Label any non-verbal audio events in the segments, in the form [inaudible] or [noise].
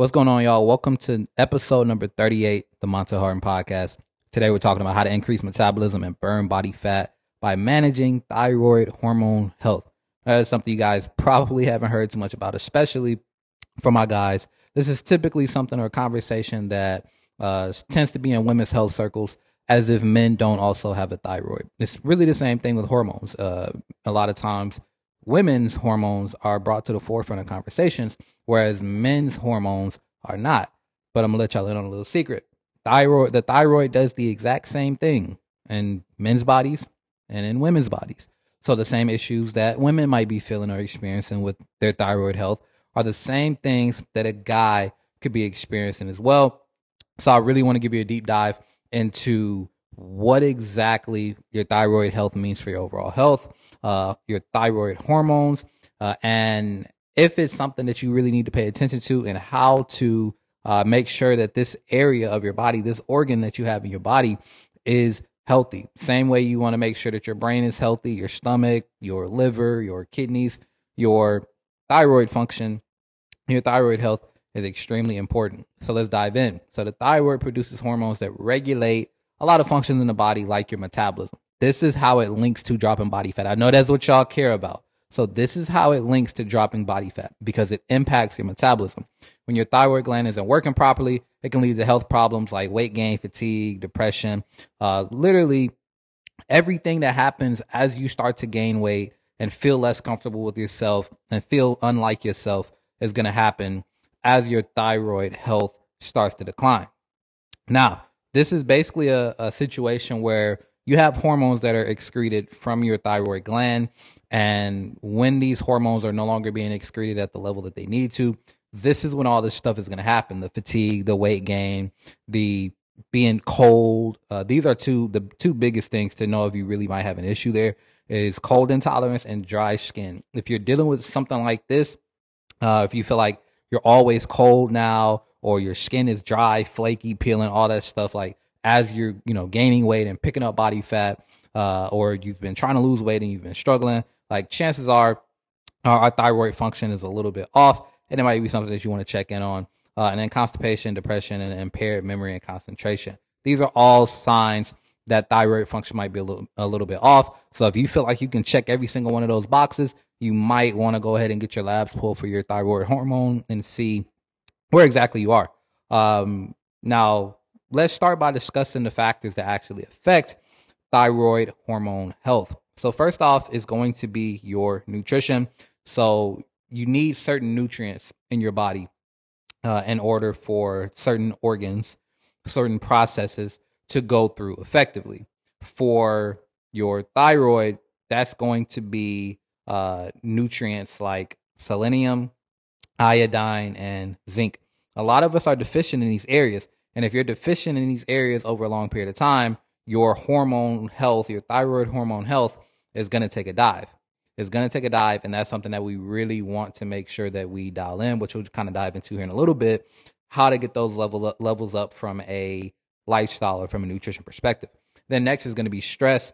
What's going on, y'all? Welcome to episode number 38, the Monte Harden podcast. Today, we're talking about how to increase metabolism and burn body fat by managing thyroid hormone health. That is something you guys probably haven't heard too much about, especially for my guys. This is typically something or a conversation that uh, tends to be in women's health circles as if men don't also have a thyroid. It's really the same thing with hormones. Uh, a lot of times, women's hormones are brought to the forefront of conversations, whereas men's hormones are not. But I'm gonna let y'all in on a little secret. Thyroid, the thyroid does the exact same thing in men's bodies and in women's bodies. So the same issues that women might be feeling or experiencing with their thyroid health are the same things that a guy could be experiencing as well. So I really want to give you a deep dive into what exactly your thyroid health means for your overall health, uh, your thyroid hormones, uh, and if it's something that you really need to pay attention to, and how to uh, make sure that this area of your body, this organ that you have in your body, is healthy. Same way you want to make sure that your brain is healthy, your stomach, your liver, your kidneys, your thyroid function, your thyroid health is extremely important. So let's dive in. So the thyroid produces hormones that regulate a lot of functions in the body, like your metabolism. This is how it links to dropping body fat. I know that's what y'all care about. So this is how it links to dropping body fat because it impacts your metabolism. When your thyroid gland isn't working properly, it can lead to health problems like weight gain, fatigue, depression, uh, literally everything that happens as you start to gain weight and feel less comfortable with yourself and feel unlike yourself is going to happen as your thyroid health starts to decline. Now, this is basically a, a situation where you have hormones that are excreted from your thyroid gland. And when these hormones are no longer being excreted at the level that they need to, this is when all this stuff is going to happen the fatigue, the weight gain, the being cold. Uh, these are two the two biggest things to know if you really might have an issue there is cold intolerance and dry skin. If you're dealing with something like this, uh, if you feel like you're always cold now or your skin is dry, flaky, peeling, all that stuff, like as you're, you know, gaining weight and picking up body fat, uh, or you've been trying to lose weight and you've been struggling, like chances are our, our thyroid function is a little bit off and it might be something that you want to check in on. Uh, and then constipation, depression, and impaired memory and concentration. These are all signs that thyroid function might be a little, a little bit off. So if you feel like you can check every single one of those boxes, you might want to go ahead and get your labs pulled for your thyroid hormone and see where exactly you are. Um, now, let's start by discussing the factors that actually affect thyroid hormone health. So, first off, is going to be your nutrition. So, you need certain nutrients in your body uh, in order for certain organs, certain processes to go through effectively. For your thyroid, that's going to be uh, nutrients like selenium, iodine, and zinc. A lot of us are deficient in these areas. And if you're deficient in these areas over a long period of time, your hormone health, your thyroid hormone health is going to take a dive. It's going to take a dive. And that's something that we really want to make sure that we dial in, which we'll kind of dive into here in a little bit, how to get those level up, levels up from a lifestyle or from a nutrition perspective. Then next is going to be stress.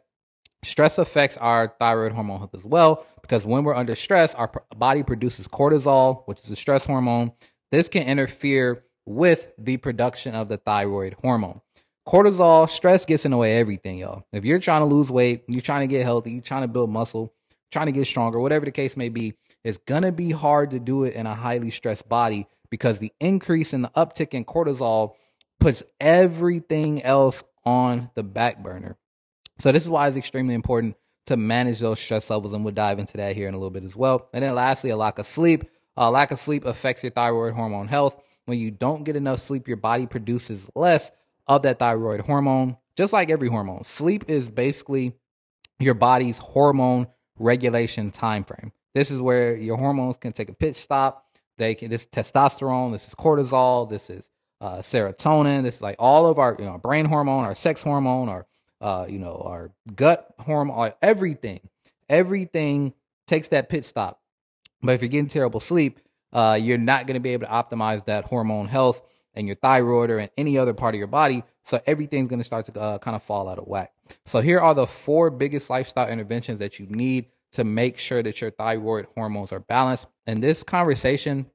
Stress affects our thyroid hormone health as well because when we're under stress, our body produces cortisol, which is a stress hormone. This can interfere with the production of the thyroid hormone. Cortisol, stress gets in the way everything, y'all. If you're trying to lose weight, you're trying to get healthy, you're trying to build muscle, trying to get stronger, whatever the case may be, it's gonna be hard to do it in a highly stressed body because the increase in the uptick in cortisol puts everything else on the back burner. So this is why it's extremely important to manage those stress levels, and we'll dive into that here in a little bit as well. And then lastly, a lack of sleep. A lack of sleep affects your thyroid hormone health. When you don't get enough sleep, your body produces less of that thyroid hormone, just like every hormone. Sleep is basically your body's hormone regulation time frame. This is where your hormones can take a pit stop. They can this testosterone, this is cortisol, this is uh, serotonin, this is like all of our you know brain hormone, our sex hormone, our uh, you know our gut hormone, everything, everything takes that pit stop. But if you're getting terrible sleep, uh, you're not going to be able to optimize that hormone health and your thyroid or in any other part of your body. So everything's going to start to uh, kind of fall out of whack. So here are the four biggest lifestyle interventions that you need to make sure that your thyroid hormones are balanced. And this conversation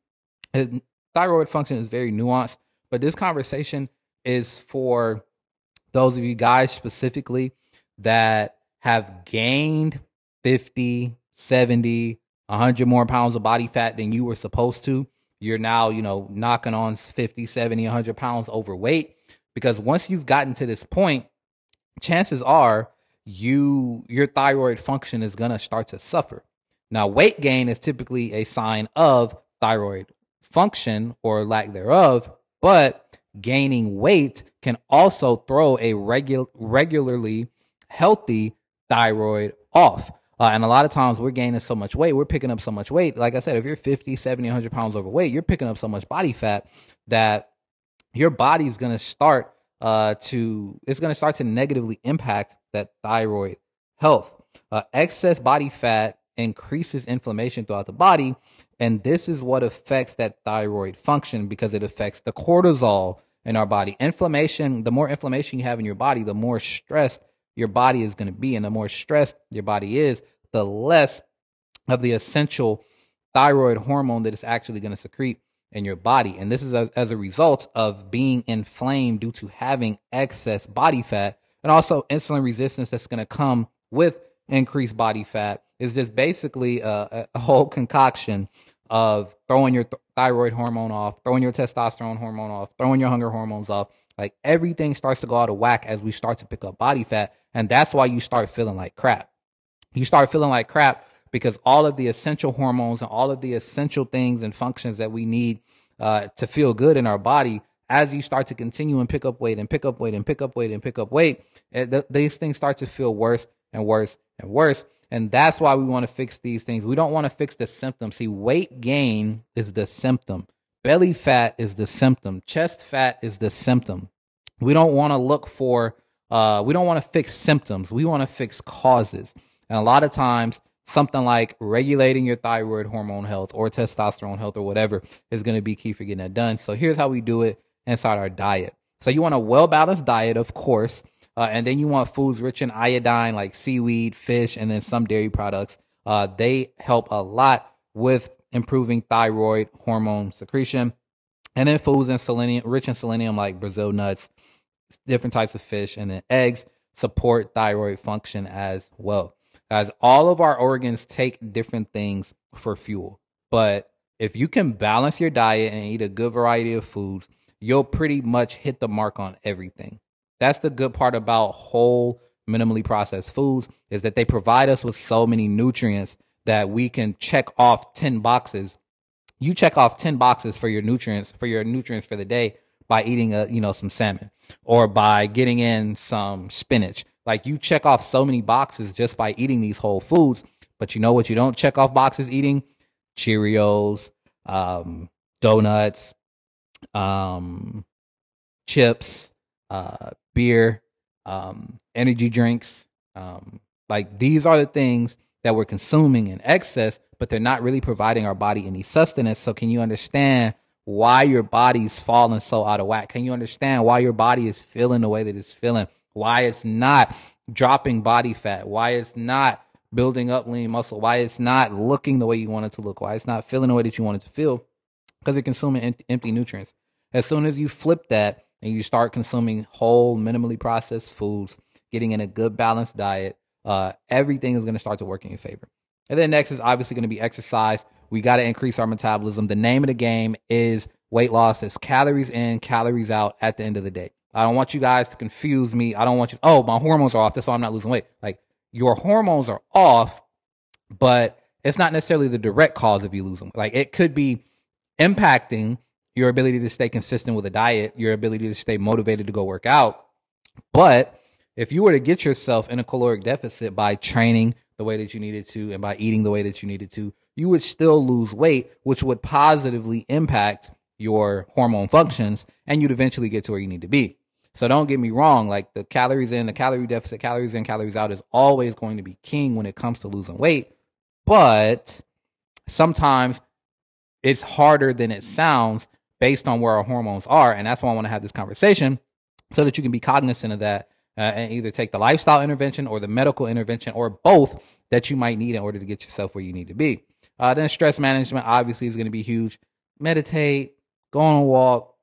thyroid function is very nuanced, but this conversation is for those of you guys specifically that have gained 50, 70, 100 more pounds of body fat than you were supposed to. You're now, you know, knocking on 50, 70, 100 pounds overweight. Because once you've gotten to this point, chances are you your thyroid function is going to start to suffer. Now, weight gain is typically a sign of thyroid function or lack thereof, but gaining weight can also throw a regular regularly healthy thyroid off. Uh, and a lot of times we're gaining so much weight, we're picking up so much weight. Like I said, if you're 50, 70, 100 pounds overweight, you're picking up so much body fat that your body's going to start uh, to, it's going to start to negatively impact that thyroid health. Uh, excess body fat increases inflammation throughout the body. And this is what affects that thyroid function because it affects the cortisol in our body. Inflammation, the more inflammation you have in your body, the more stressed your body is going to be. And the more stressed your body is, the less of the essential thyroid hormone that is actually going to secrete in your body. And this is as, as, a result of being inflamed due to having excess body fat and also insulin resistance that's going to come with increased body fat is just basically a, a whole concoction of throwing your th- thyroid hormone off, throwing your testosterone hormone off, throwing your hunger hormones off. Like everything starts to go out of whack as we start to pick up body fat. And that's why you start feeling like crap. You start feeling like crap because all of the essential hormones and all of the essential things and functions that we need uh, to feel good in our body, as you start to continue and pick up weight and pick up weight and pick up weight and pick up weight, it, th- these things start to feel worse and worse and worse. And that's why we want to fix these things. We don't want to fix the symptom. See, weight gain is the symptom. Belly fat is the symptom. Chest fat is the symptom. We don't want to look for, uh, we don't want to fix symptoms. We want to fix causes. And a lot of times, something like regulating your thyroid hormone health or testosterone health or whatever is going to be key for getting that done. So here's how we do it inside our diet. So you want a well balanced diet, of course, uh, and then you want foods rich in iodine like seaweed, fish, and then some dairy products. Uh, they help a lot with improving thyroid hormone secretion. And then foods in selenium, rich in selenium like Brazil nuts, different types of fish, and then eggs support thyroid function as well. As all of our organs take different things for fuel. But if you can balance your diet and eat a good variety of foods, you'll pretty much hit the mark on everything. That's the good part about whole minimally processed foods is that they provide us with so many nutrients that we can check off 10 boxes. You check off 10 boxes for your nutrients, for your nutrients for the day by eating a, you know, some salmon or by getting in some spinach like you check off so many boxes just by eating these whole foods, but you know what you don't check off boxes eating? Cheerios, um, donuts, um, chips, uh, beer, um, energy drinks. Um, like these are the things that we're consuming in excess, but they're not really providing our body any sustenance. So can you understand why your body's falling so out of whack? Can you understand why your body is feeling the way that it's feeling? why it's not dropping body fat, why it's not building up lean muscle, why it's not looking the way you want it to look, why it's not feeling the way that you want it to feel, because you're consuming empty nutrients. As soon as you flip that and you start consuming whole, minimally processed foods, getting in a good balanced diet, uh, everything is going to start to work in your favor. And then next is obviously going to be exercise. We got to increase our metabolism. The name of the game is weight loss. It's calories in, calories out at the end of the day. I don't want you guys to confuse me. I don't want you, oh, my hormones are off. That's why I'm not losing weight. Like your hormones are off, but it's not necessarily the direct cause of you losing. Like it could be impacting your ability to stay consistent with a diet, your ability to stay motivated to go work out. But if you were to get yourself in a caloric deficit by training the way that you needed to and by eating the way that you needed to, you would still lose weight, which would positively impact your hormone functions and you'd eventually get to where you need to be. So don't get me wrong, like the calories in, the calorie deficit, calories in, calories out is always going to be king when it comes to losing weight. But sometimes it's harder than it sounds based on where our hormones are. And that's why I want to have this conversation so that you can be cognizant of that uh, and either take the lifestyle intervention or the medical intervention or both that you might need in order to get yourself where you need to be. Uh, then stress management obviously is going to be huge. Meditate, go on a walk,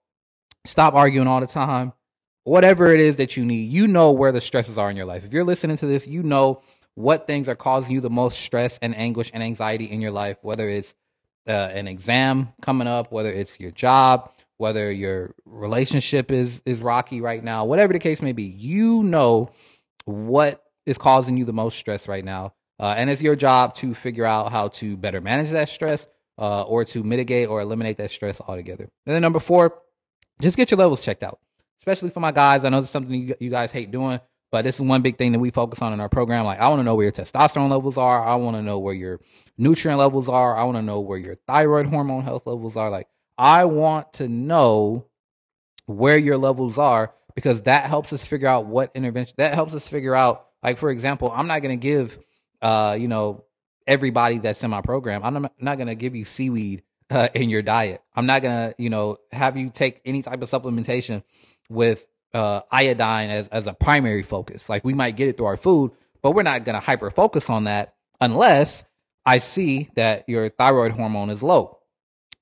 stop arguing all the time. Whatever it is that you need, you know where the stresses are in your life. If you're listening to this, you know what things are causing you the most stress and anguish and anxiety in your life, whether it's uh, an exam coming up, whether it's your job, whether your relationship is is rocky right now, whatever the case may be, you know what is causing you the most stress right now. Uh, and it's your job to figure out how to better manage that stress uh, or to mitigate or eliminate that stress altogether. And then number four, just get your levels checked out, especially for my guys. I know this is something you, you guys hate doing, but this is one big thing that we focus on in our program. Like, I want to know where your testosterone levels are. I want to know where your nutrient levels are. I want to know where your thyroid hormone health levels are. Like, I want to know where your levels are because that helps us figure out what intervention that helps us figure out like for example i'm not going to give uh you know everybody that's in my program i'm not, going to give you seaweed [laughs] uh, in your diet. I'm not going to you know have you take any type of supplementation with uh iodine as, as a primary focus. Like we might get it through our food but we're not going to hyper focus on that unless i see that your thyroid hormone is low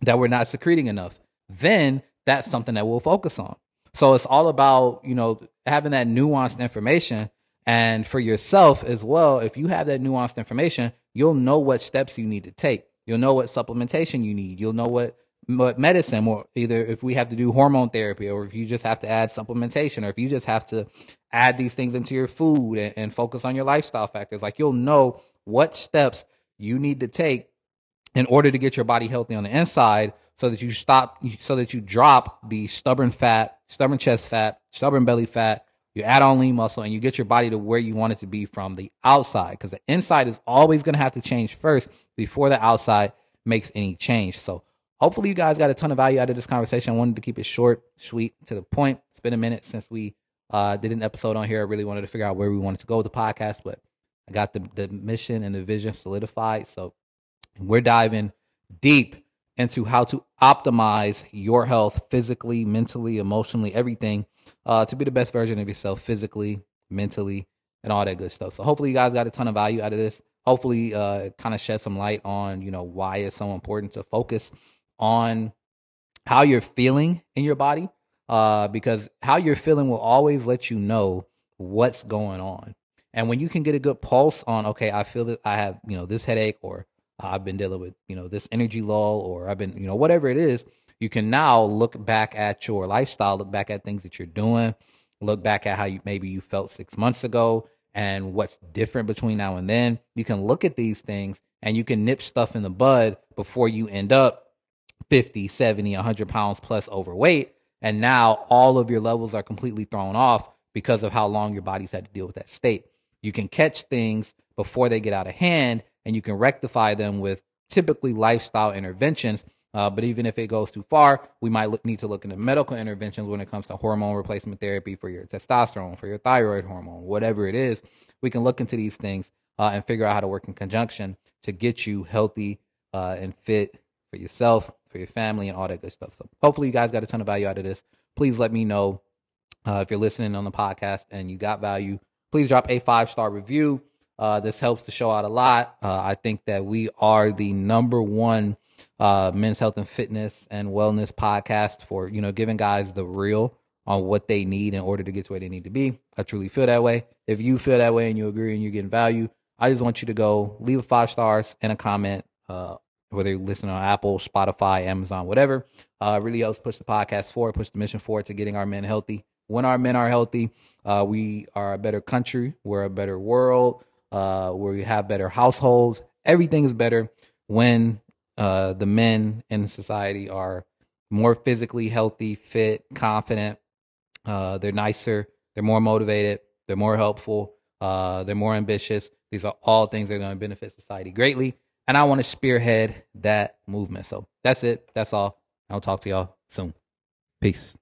that we're not secreting enough, then that's something that we'll focus on. So it's all about, you know, having that nuanced information. And for yourself as well, if you have that nuanced information, you'll know what steps you need to take. You'll know what supplementation you need. You'll know what, what medicine, or either if we have to do hormone therapy, or if you just have to add supplementation, or if you just have to add these things into your food and, and focus on your lifestyle factors. Like you'll know what steps you need to take in order to get your body healthy on the inside so that you stop so that you drop the stubborn fat stubborn chest fat stubborn belly fat you add on lean muscle and you get your body to where you want it to be from the outside. Because the inside is always going to have to change first before the outside makes any change. So hopefully you guys got a ton of value out of this conversation. I wanted to keep it short sweet to the point. It's been a minute since we uh, did an episode on here. I really wanted to figure out where we wanted to go with the podcast but i got the, the mission and the vision solidified. So we're diving deep into how to optimize your health physically, mentally, emotionally, everything uh, to be the best version of yourself physically, mentally, and all that good stuff. So hopefully you guys got a ton of value out of this. Hopefully, uh, kind of shed some light on you know why it's so important to focus on how you're feeling in your body, uh, because how you're feeling will always let you know what's going on. And when you can get a good pulse on, okay, I feel that I have you know this headache or I've been dealing with, you know, this energy lull or I've been, you know, whatever it is, you can now look back at your lifestyle, look back at things that you're doing, look back at how you maybe you felt six months ago and what's different between now and then. You can look at these things and you can nip stuff in the bud before you end up 50, 70, 100 pounds plus overweight. And now all of your levels are completely thrown off because of how long your body's had to deal with that state. You can catch things before they get out of hand and you can rectify them with typically lifestyle interventions. Uh, but even if it goes too far, we might look, need to look into medical interventions when it comes to hormone replacement therapy for your testosterone, for your thyroid hormone, whatever it is. We can look into these things uh, and figure out how to work in conjunction to get you healthy uh, and fit for yourself, for your family, and all that good stuff. So hopefully, you guys got a ton of value out of this. Please let me know uh, if you're listening on the podcast and you got value. Please drop a five star review. Uh, this helps the show out a lot. Uh, I think that we are the number one uh, men's health and fitness and wellness podcast for you know giving guys the real on what they need in order to get to where they need to be. I truly feel that way. If you feel that way and you agree and you're getting value, I just want you to go leave a five stars and a comment. Uh, whether you listen on Apple, Spotify, Amazon, whatever, uh, really helps push the podcast forward, push the mission forward to getting our men healthy. When our men are healthy, uh, we are a better country. We're a better world uh, where you have better households. Everything is better when uh, the men in society are more physically healthy, fit, confident. Uh, they're nicer. They're more motivated. They're more helpful. Uh, they're more ambitious. These are all things that are going to benefit society greatly. And I want to spearhead that movement. So that's it. That's all. I'll talk to y'all soon. Peace.